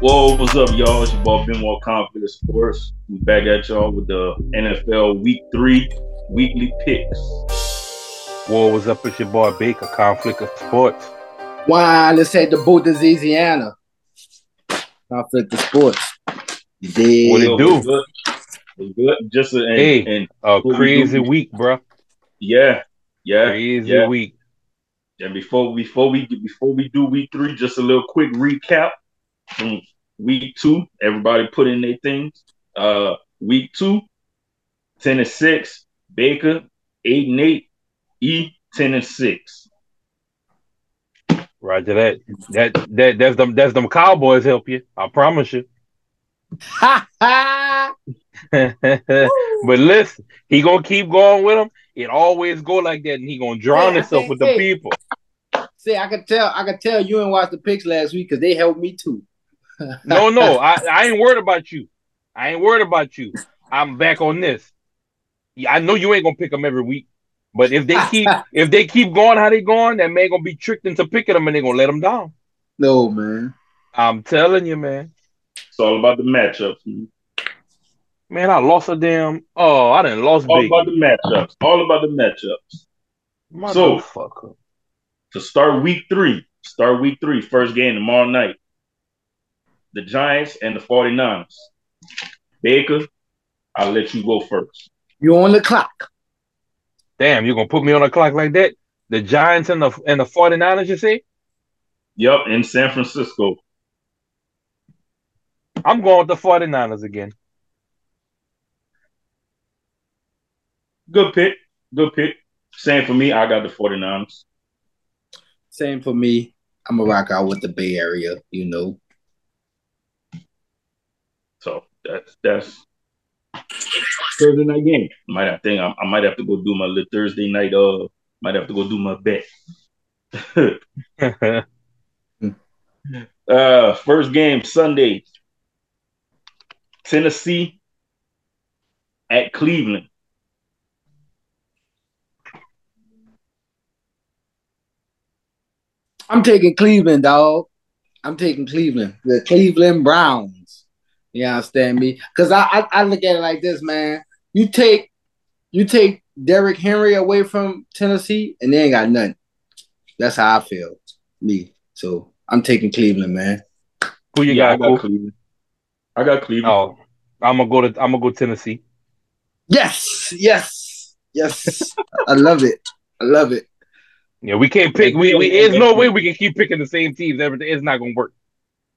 Whoa, what's up, y'all? It's your boy Benoit Conflict Sports. We back at y'all with the NFL Week Three weekly picks. Whoa, what's up? It's your boy Baker, Conflict of Sports. Why? Let's say the boot is Louisiana. Conflict of sports. They, What it Yo, do? what's good? What's good? Just a, and, Hey. and A What we crazy week, bro. yeah, yeah, Crazy yeah. week. And before before we before we do week three, just a little quick recap from week two. Everybody put in their things. Uh, week two, 10 and 6. Baker, 8 and 8. E, 10 and 6. Roger that. That that that's them that's them Cowboys help you. I promise you. Ha ha! but listen, he gonna keep going with them. It always go like that, and he gonna drown Hey, himself hey, with the people. See, I could tell. I could tell you ain't watch the picks last week because they helped me too. No, no, I, I ain't worried about you. I ain't worried about you. I'm back on this. Yeah, I know you ain't gonna pick them every week, but if they keep if they keep going how they going, that man gonna be tricked into picking them, and they gonna let them down. no, man. I'm telling you, man. It's all about the matchups. man. Man, I lost a damn. Oh, I didn't lost All big. about the matchups. All about the matchups. so- Motherfucker. To start week three, start week three, first game tomorrow night. The Giants and the 49ers. Baker, I'll let you go first. You on the clock? Damn, you're gonna put me on the clock like that? The Giants and the and the 49ers, you say? Yep, in San Francisco. I'm going with the 49ers again. Good pick. Good pick. Same for me. I got the 49ers. Same for me. I'm gonna rock out with the Bay Area. You know. So that's that's Thursday night game. Might have think I, I might have to go do my little Thursday night. Uh, might have to go do my bet. uh, first game Sunday. Tennessee at Cleveland. I'm taking Cleveland, dog. I'm taking Cleveland. The Cleveland Browns. You understand me? Because I, I I look at it like this, man. You take you take Derrick Henry away from Tennessee, and they ain't got nothing. That's how I feel. Me. So I'm taking Cleveland, man. Who you yeah, I got? got Cole? Cleveland. I got Cleveland. Oh, I'm gonna go to I'm gonna go Tennessee. Yes, yes, yes. I love it. I love it. Yeah, we can't pick. We, we there's no way we can keep picking the same teams. Everything it's not gonna work.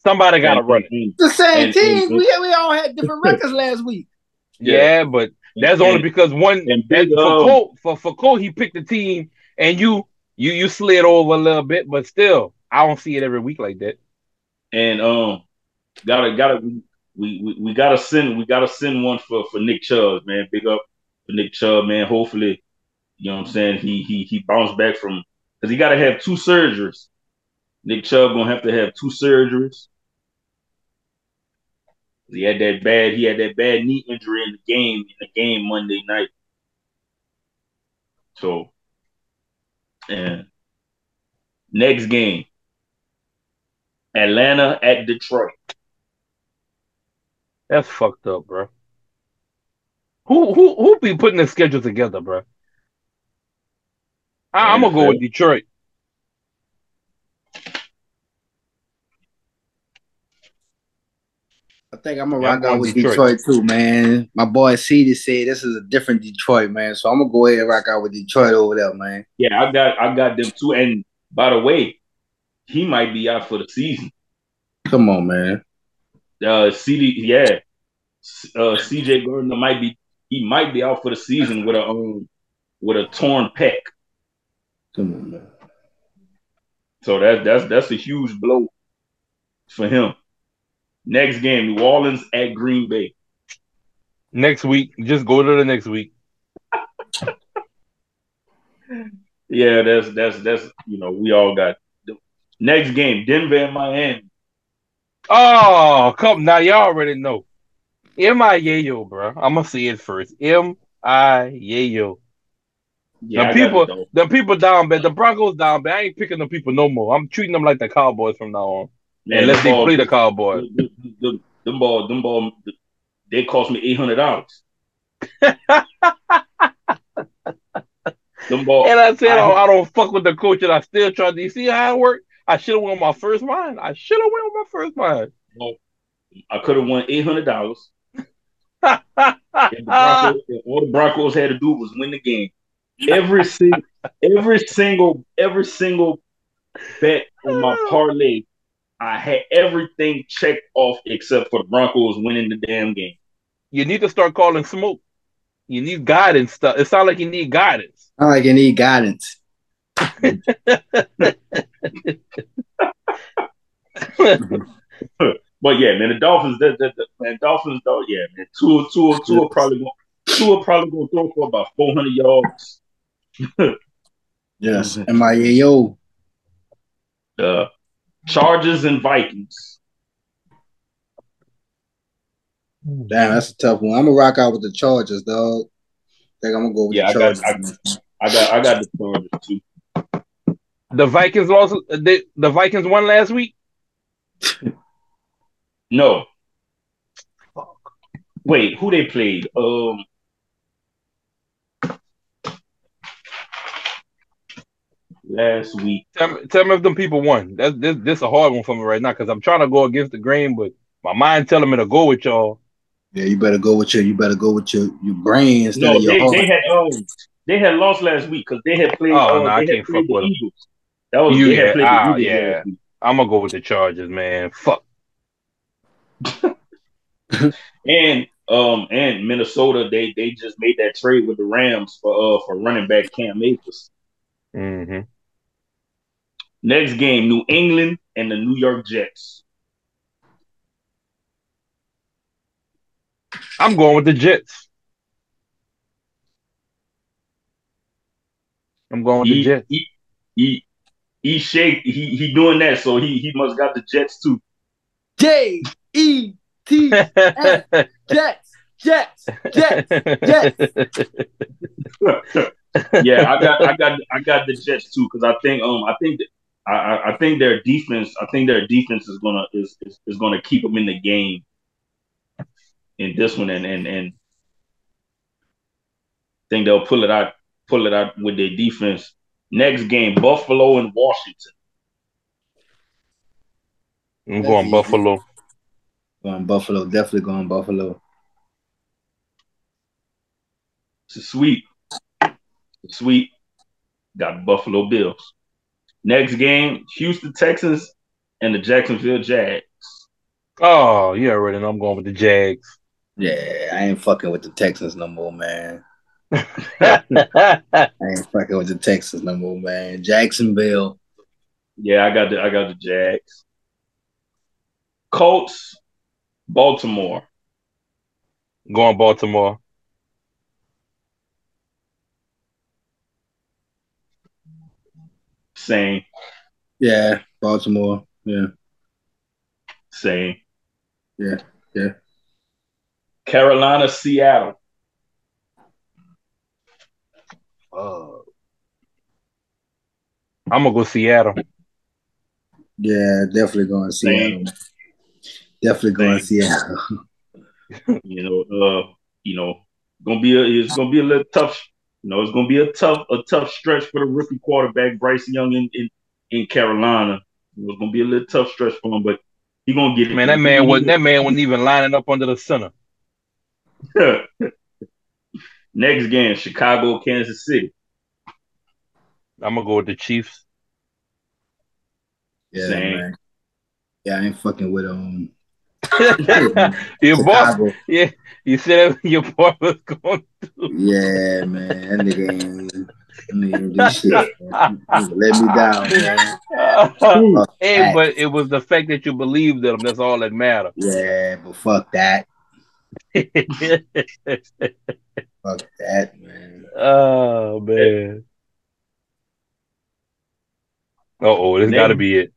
Somebody gotta run it. The same And- teams. and- we we all had different records last week. Yeah, but that's only because one that, big, for um, Cole for for Cole he picked the team and you you you slid over a little bit, but still I don't see it every week like that. and um, gotta gotta we, we we gotta send we gotta send one for for Nick Chubb, man. Big up for Nick Chubb, man. Hopefully, you know what I'm saying. He he he bounced back from because he gotta have two surgeries. Nick Chubb gonna have to have two surgeries. He had that bad he had that bad knee injury in the game in the game Monday night. So, and next game, Atlanta at Detroit. That's fucked up, bro. Who who who be putting the schedule together, bro? I, I'm gonna go with Detroit. I think I'm gonna Yeah, I'm rock out with Detroit. Detroit. too, man. My boy CD said this is a different Detroit, man. So I'm gonna go ahead and rock out with Detroit over there, man. Yeah, I got I got them too. And by the way, he might be out for the season. Come on, man. Uh, CD, yeah, uh, CJ Gardner might be he might be out for the season with a um with a torn pec. Come on, man. So that's that's that's a huge blow for him. Next game, New Orleans at Green Bay. Next week, just go to the next week. Yeah, that's that's that's you know we all got. Next game, Denver and Miami. Oh, come now, y'all already know. M I Yayo, bro. I'm gonna say it first. M I Yayo. Yeah, the people, the people down bad. The Broncos down bad. I ain't picking the people no more. I'm treating them like the Cowboys from now on. Man, them they ball- play the Cowboys. them, them, them ball, them ball, they cost me eight hundred dollars. them ball, And I said, I- oh, I don't fuck with the coach, and I still tried. Do you see how it worked? I should have won my first line. I should have won my first line. I could have won eight hundred dollars. If the Broncos, if all the Broncos had to do was win the game. Every single, every single, every single bet on my parlay, I had everything checked off except for the Broncos winning the damn game. you need to start calling smoke. You need guidance stuff. It sounds like you need guidance. I like you need guidance. But yeah, man, the Dolphins, the, the, the man, Dolphins, though, yeah, man, two, two, Tua probably going, Tua probably going to throw for about four hundred yards. Yes. And my yo, Uh, Chargers and Vikings. damn, that's a tough one. I'm gonna rock out with the Chargers, dog. think I'm gonna go with Yeah, the I got- Chargers. I got, I got the Chargers too. The Vikings lost. The, the Vikings won last week. No. Wait, who they played? Um, last week. Tell me, tell me if them people won. That's this. This a hard one for me right now because I'm trying to go against the grain, but my mind telling me to go with y'all. Yeah, you better go with your you better go with your your brain instead No, of your they, heart. they had um, they had lost last week because they had played. Oh, uh, no, I they had can't played fuck the with 'em. Eagles. That was You- they had yeah, played ah, the Eagles yeah. last week. I'm gonna go with the Chargers, man. Fuck. And um and Minnesota, they they just made that trade with the Rams for uh for running back Cam Akers. hmm Next game, New England and the New York Jets. I'm going with the Jets. I'm going with the Jets. he he he shake he he doing that, so he he must got the Jets too. J E T Jets Jets Jets Jets. yeah, I got I got I got the Jets too because I think um I think that, I I- I think their defense I think their defense is gonna is is, is gonna keep them in the game in this one and and and think they'll pull it out pull it out with their defense. Next game, Buffalo and Washington. I'm going Buffalo. Going Buffalo, definitely going Buffalo. It's a sweep. It's a sweep. Got Buffalo Bills. Next game, Houston Texans and the Jacksonville Jags. Oh, you already know I'm going with the Jags. Yeah, I ain't fucking with the Texans no more, man. I ain't fucking with the Texans no more, man. Jacksonville. Yeah, I got the I got the Jags. Colts, Baltimore. going Baltimore. Same, Yeah, Baltimore. Yeah. same. Yeah, yeah. Carolina, Seattle. Oh. I'm gonna go Seattle. Yeah, definitely going Same. Seattle. Definitely going Same. Seattle. You know, uh, you know, gonna be a it's gonna be a little tough. You know, it's gonna be a tough a tough stretch for the rookie quarterback Bryce Young in in, in Carolina. It's gonna be a little tough stretch for him, but he gonna get it. Man, that man wasn't that man wasn't even lining up under the center. Next game, Chicago, Kansas City. I'm gonna go with the Chiefs. Yeah, Same. man. Yeah, I ain't fucking with um your boss, Chicago. yeah, you said your boy was going. Through. Yeah, man. That nigga ain't, that nigga ain't do shit. man. Let me down, man. Fuck hey, that. but it was the fact that you believed in him. That's all that mattered. Yeah, but fuck that. Fuck that, man. oh man. Uh oh, this got to be it.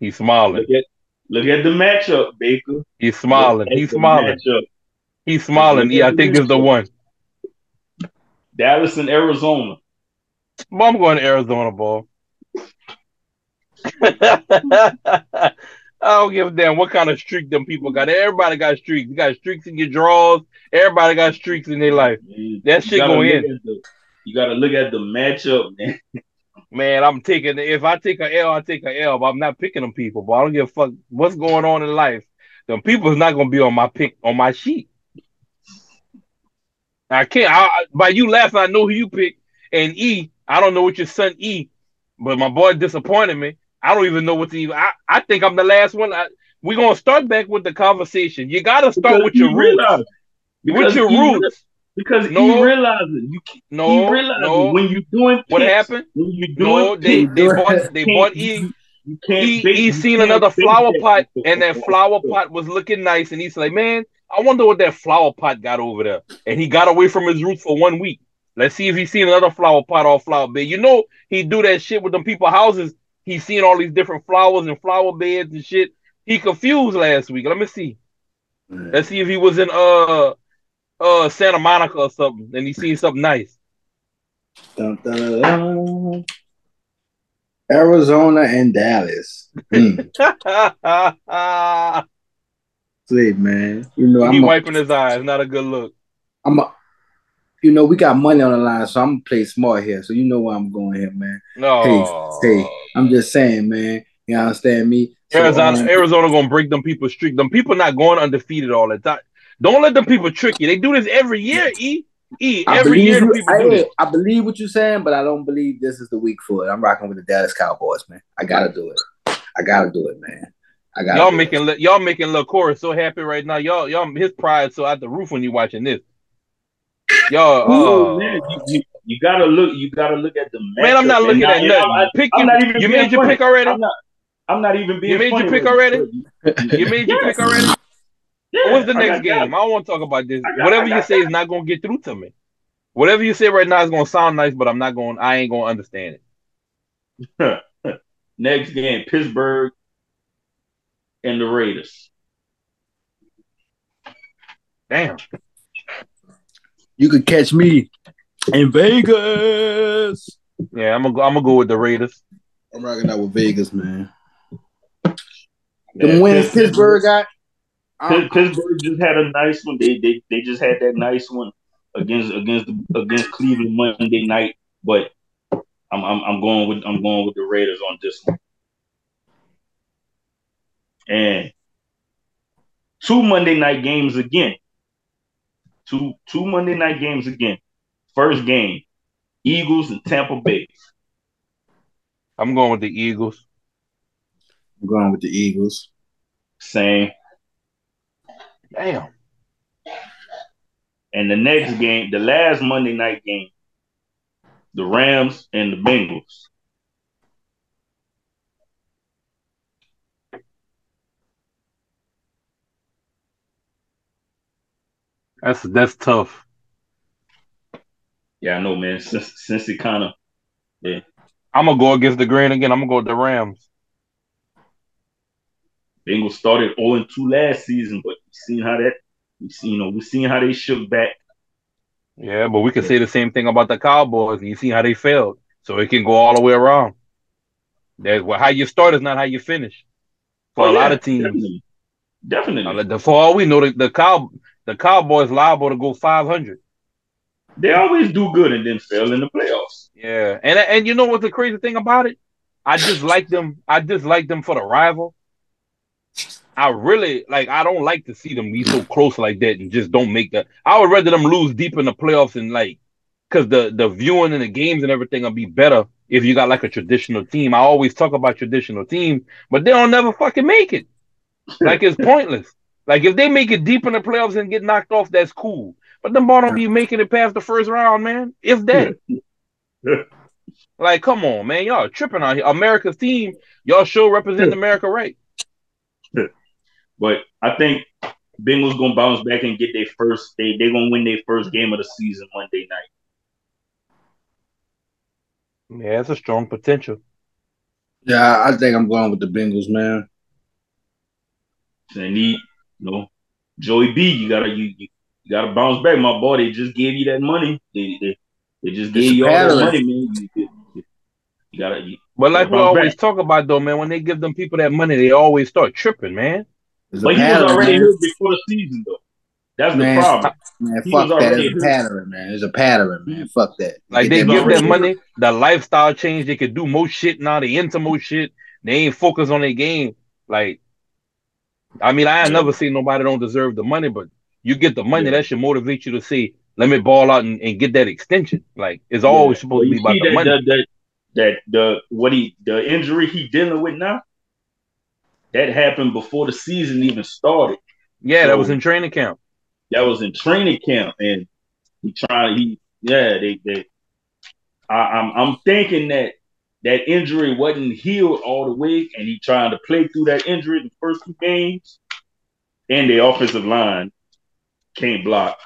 He's smiling. Look at look at the matchup, Baker. He's smiling. He's smiling. He's smiling. Yeah, I think is the one. Dallas and Arizona. Well, I'm going to Arizona, ball. I don't give a damn what kind of streak them people got. Everybody got streaks. You got streaks in your drawers. Everybody got streaks in their life. Man, That shit gotta go in. the- you gotta look at the matchup, man. Man, I'm taking if I take a L, I take a L, but I'm not picking them people. But I don't give a fuck what's going on in life. Them people is not gonna be on my pick on my sheet. I can't. I, by you laughing, I know who you pick. And E, I don't know what your son E, but my boy disappointed me. I don't even know what to even. I, I think I'm the last one. I, we're gonna start back with the conversation. You gotta start Because with your roots. With your roots. Because No. he realizes you can't- No, he realizes no. when you're doing What happened? When you're No, they picks, they you bought they can't- bought E. you, you can't he base- he you seen can't another flower pot off and that flower pot was looking nice and he's like man i wonder what that flower pot got over there. And he got away from his roots for one week. Let's see if he's seen another flower pot or flower bed. You know he do that shit with them people houses. He's seen all these different flowers and flower beds and shit. He confused last week. Let me see. Let's see if he was in uh uh santa monica or something and he seen something nice Dun, dun, dun. Arizona and Dallas. Hmm. Sweet man. You know he I'm a, wiping his eyes not a good look I'm a, you know we got money on the line, so I'm gonna play smart here. So you know where I'm going here, man. no hey, hey, I'm just saying, man. You understand me? So, Arizona, um, Arizona gonna break them people streak. Them people not going undefeated all the time. Don't let them people trick you. They do this every year. E E I every year you- people I, do this. I believe what you're saying, but I don't believe this is the week for it. I'm rocking with the Dallas Cowboys, man. I gotta do it. I gotta do it, man. I gotta. Y'all making li- y'all making LaCour so happy right now. Y'all y'all his pride so out the roof when you watching this. Y'all, Oh, uh, man, you, you, you gotta look. You gotta look at the man, I'm not looking And at I- nothing. I- pick I'm you. not even You being made your pick already. I'm not. I'm not even being. You made your pick already? it. You made your Yes. pick already. Yeah, What's the I next got game? I don't want to talk about this. Got- Whatever I you say is not gonna get through to me. Whatever you say right now is gonna sound nice, but I'm not going. I ain't gonna understand it. Next game, Pittsburgh and the Raiders. Damn. You could catch me in Vegas. Yeah, I'm gonna go, I'm gonna go with the Raiders. I'm rocking out with Vegas, man. Yeah, The wins Pittsburgh- Pittsburgh got. Pitt- Pittsburgh just had a nice one. They they they just had that nice one against against against Cleveland Monday night. But I'm I'm I'm going with I'm going with the Raiders on this one. And two Monday night games again. Two two Monday night games again. First game, Eagles and Tampa Bay. I'm going with the Eagles. I'm going with the Eagles. Same. Damn. And the next game, the last Monday night game, the Rams and the Bengals. That's that's tough. Yeah, I know, man. Since since it kind of yeah. I'm gonna go against the grain again. I'm gonna go with the Rams. Bengals started 0 2 last season, but we seen how that you know, we've seen how they shook back. Yeah, but we can say the same thing about the Cowboys. You see how they failed, so it can go all the way around. That's well, how you start is not how you finish. For Oh, a lot of teams, Definitely. Definitely. Now, for all we know, the, the cow the Cowboys liable to go 500. They always do good and then fail in the playoffs. Yeah, and and you know what the crazy thing about it? I just like them. I just like them for the rival. I really like. I don't like to see them be so close like that and just don't make that. I would rather them lose deep in the playoffs and like, because the the viewing and the games and everything will be better if you got like a traditional team. I always talk about traditional team, but they don't never fucking make it. Like it's pointless. Like if they make it deep in the playoffs and get knocked off, that's cool. But them ball don't be making it past the first round, man. If that. Like, come on, man. Y'all tripping out here. America's team, y'all show represent America right. But I think Bengals gonna bounce back and get their first. They they gonna win their first game of the season Monday night. Yeah, it's a strong potential. Yeah, I think I'm going with the Bengals, man. So they need, you know, Joey B. You gotta you, you, you gotta bounce back, my boy. They just gave you that money. They they, they just It's gave you all that money, man. You, you, You gotta. You, But like we always back. talk about though, man, when they give them people that money, they always start tripping, man. It's a but he was already man. hurt before the season, though. That's Man, the problem. Man, He fuck that. already It's a pattern, man. It's a pattern, man. Fuck that. Like Get they give money. them money, the lifestyle change, they could do more shit now, they into more shit, they ain't focused on their game. Like I mean, I ain't Yeah. never seen nobody don't deserve the money, but you get the money, Yeah. that should motivate you to say, let me ball out and, and get that extension. Like it's Yeah. always supposed Well, to be about see the money. that, that, that the what he the injury he dealing with now. That happened before the season even started. yeah, that was in training camp. That was in training camp, and he trying. He yeah. They they. I, I'm I'm thinking that that injury wasn't healed all the way, and he trying to play through that injury the first two games, and the offensive line can't block.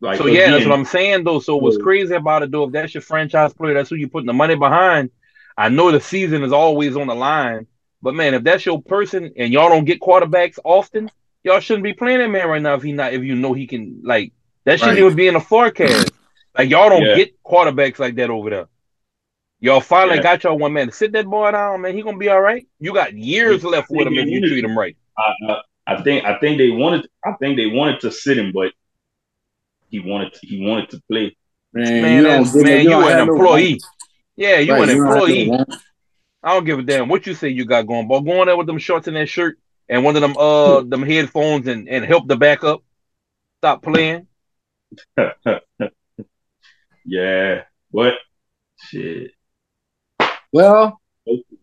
Like So yeah, that's what I'm saying though. So what's crazy about it though, if that's your franchise player, that's who you're putting the money behind. I know the season is always on the line, but man, if that's your person and y'all don't get quarterbacks often, y'all shouldn't be playing that man right now if he not if you know he can like that shouldn't Right. even be in the forecast. Like y'all don't Yeah. get quarterbacks like that over there. Y'all finally Yeah. got y'all one man. Sit that boy down, man. He gonna be all right. You got years Yeah. left with him if you treat him right. I, I, I think I think they wanted I think they wanted to sit him, but he wanted to, he wanted to play. Man, Man, you that's- man, you you an have no employee. Yeah, you Right, an you don't have no employee. Want. I don't give a damn what you say you got going, but going there with them shorts and that shirt and one of them uh them headphones and, and help the back up. Stop playing. Yeah, what shit? Well,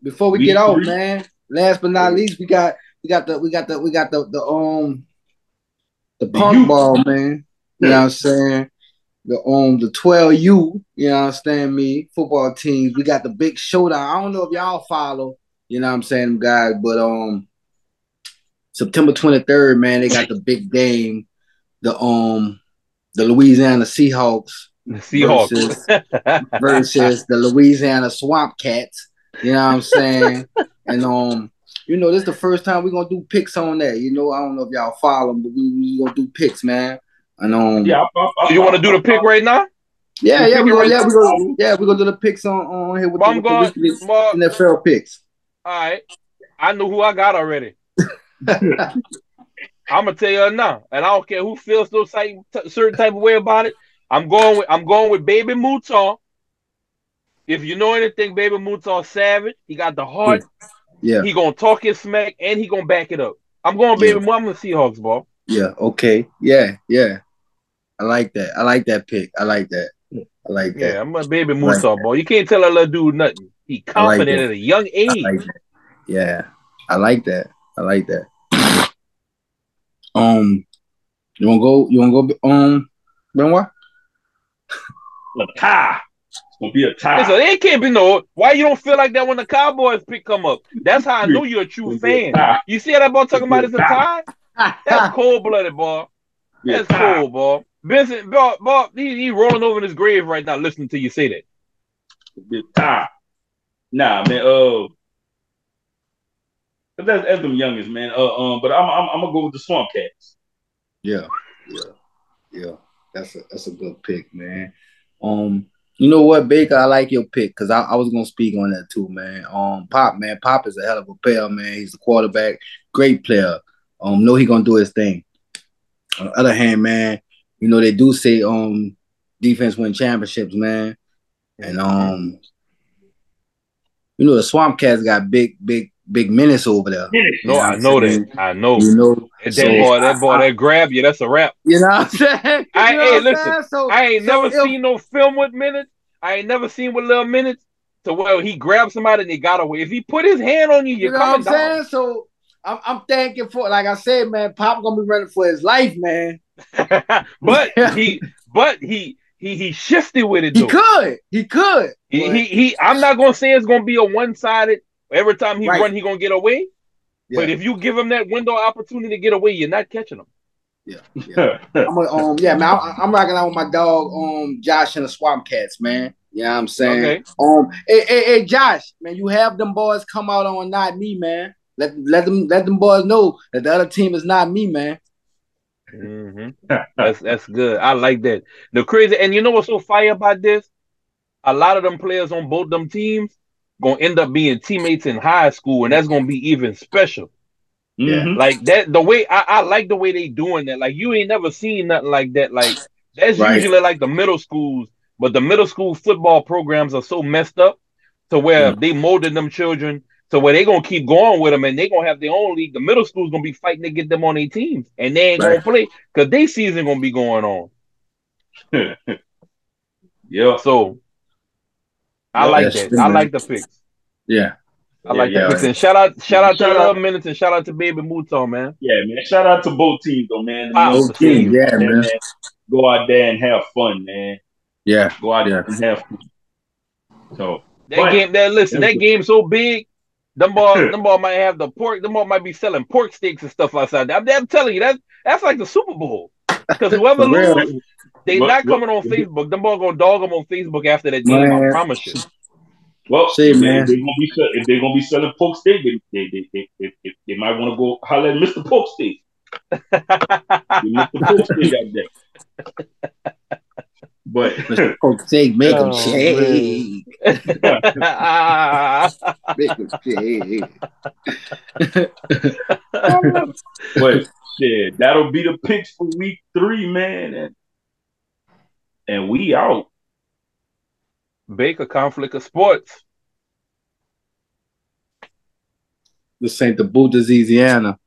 before we Week get out, man. Last but not least, we got we got the we got the we got the the um the The punk youth. ball, man. You know what I'm saying? The um the 12U, you know what I'm saying? Me football teams. We got the big showdown. I don't know if y'all follow, you know what I'm saying, guys, but um September 23rd, man, they got the big game. The um the Louisiana Seahawks The Seahawks. Versus- versus the Louisiana Swamp Cats. You know what I'm saying? and um, you know, this is the first time we're gonna do picks on that. You know, I don't know if y'all follow but we we gonna do picks, man. And um, Yeah, I, I, I, you want to do the pick right now? yeah, yeah, we picking gonna, yeah, now? we gonna, yeah, we gonna do the picks on on here with Well, the, I'm with going. the weekly Well, NFL picks. all right. I know who I got already. I'm gonna tell you now, and I don't care who feels those type, certain type of way about it. I'm going with I'm going with Baby Mouton. If you know anything, Baby Mouton savage. He got the heart. yeah, He gonna talk his smack and he gonna back it up. I'm going Baby Mouton. I'm gonna Seahawks ball. yeah, okay, yeah, yeah. I like that. I like that pick. I like that. I like that. Yeah, I'm a Baby Right. Mouton ball. You can't tell a little dude nothing. He I like confident at a young I age. like. Yeah, I like that. I like that. Um, you wanna go? You wanna go? Um, Benoit? a tie. It's gonna be a tie. Listen, it can't be no. Why you don't feel like that when the Cowboys pick come up? That's how I know you're a true gonna a fan. You see how that ball talking about it's a tie? That's cold blooded, boy. Be That's tie. cold, boy. Vincent, boy, boy he, he rolling over in his grave right now listening to you say that. Be a tie. Nah, man. Oh, Uh, that's, that's them youngest, man. Uh, um, but I'm, I'm I'm gonna go with the Swamp Cats. Yeah, yeah, yeah. That's a that's a good pick, man. Um, you know what, Baker? I like your pick because I, I was gonna speak on that too, man. Um, Pop, man, Pop is a hell of a player, man. He's a quarterback, great player. Um, know he gonna do his thing. On the other hand, man, you know they do say um defense win championships, man, and um, you know the Swamp Cats got big, big, big menace over there. No, I know that. I know. You know, That so boy, that boy, I- that grab you, that's a wrap. You know what I'm saying? I- You know hey, listen. So, I ain't so never seen no film with minutes. I ain't never seen with little minutes to where he grabbed somebody and he got away. If he put his hand on you, You you're know what I'm coming down. saying? So I'm, I'm thanking for, like I said, man, Pop gonna be running for his life, man. but he, but he, he, he shifted with it He could, he could. He, he, he, I'm not gonna say it's gonna be a one sided. Every time he Right. run, he gonna get away. But if you give him that window opportunity to get away, you're not catching him. yeah, yeah. I'm a, um, yeah, man. I, I'm rocking out with my dog, um, Josh and the Swamp Cats, man. You know what I'm saying? Okay. Um, hey, hey, hey, Josh, man, you have them boys come out on not me, man. Let let them let them boys know that the other team is not me, man. Hmm That's that's good. I like that. The crazy, and you know what's so fire about this? A lot of them players on both them teams, gonna end up being teammates in high school, and that's gonna be even special. Mhm. Like that, the way I, I like the way they doing that. Like you ain't never seen nothing like that. Like that's Right. usually like the middle schools, but the middle school football programs are so messed up to where Yeah. they molded them children to where they gonna keep going with them and they gonna have their own league. The middle school's gonna be fighting to get them on their teams, and they ain't Right. gonna play because they season gonna be going on. yeah. So I Yeah, like that. I like the fix. Yeah. I Yeah, like yeah. the picks. And shout out, shout out to Shout uh, out- Love Minutes and shout out to Baby Mouton, man. Yeah, man. Shout out to both teams though, man. You Wow. know, Both teams, yeah, man. Go out there and have fun, man. Yeah. Go out Yeah. there and have fun. So That But- game, that listen, that Yeah. game so big. Them ball, them ball might have the pork. Them ball might be selling pork steaks and stuff outside. I'm, I'm telling you, that that's like the Super Bowl. Because whoever For real. loses, they What- not what- coming on Facebook. Them ball gonna dog them on Facebook after that game. I promise you. well, See, if, man. They, are gonna be sell- if they're gonna be selling pork steak, they they they, they, they, they, they might want to go holler at Mr. Pork Steak. Mr. Pork Steak out there. But Coke take, make them Oh, shake. Ah. Make them shake. but shit, that'll be the picks for week three, man. And and we out. Baker conflict of sports. This ain't the boot Louisiana.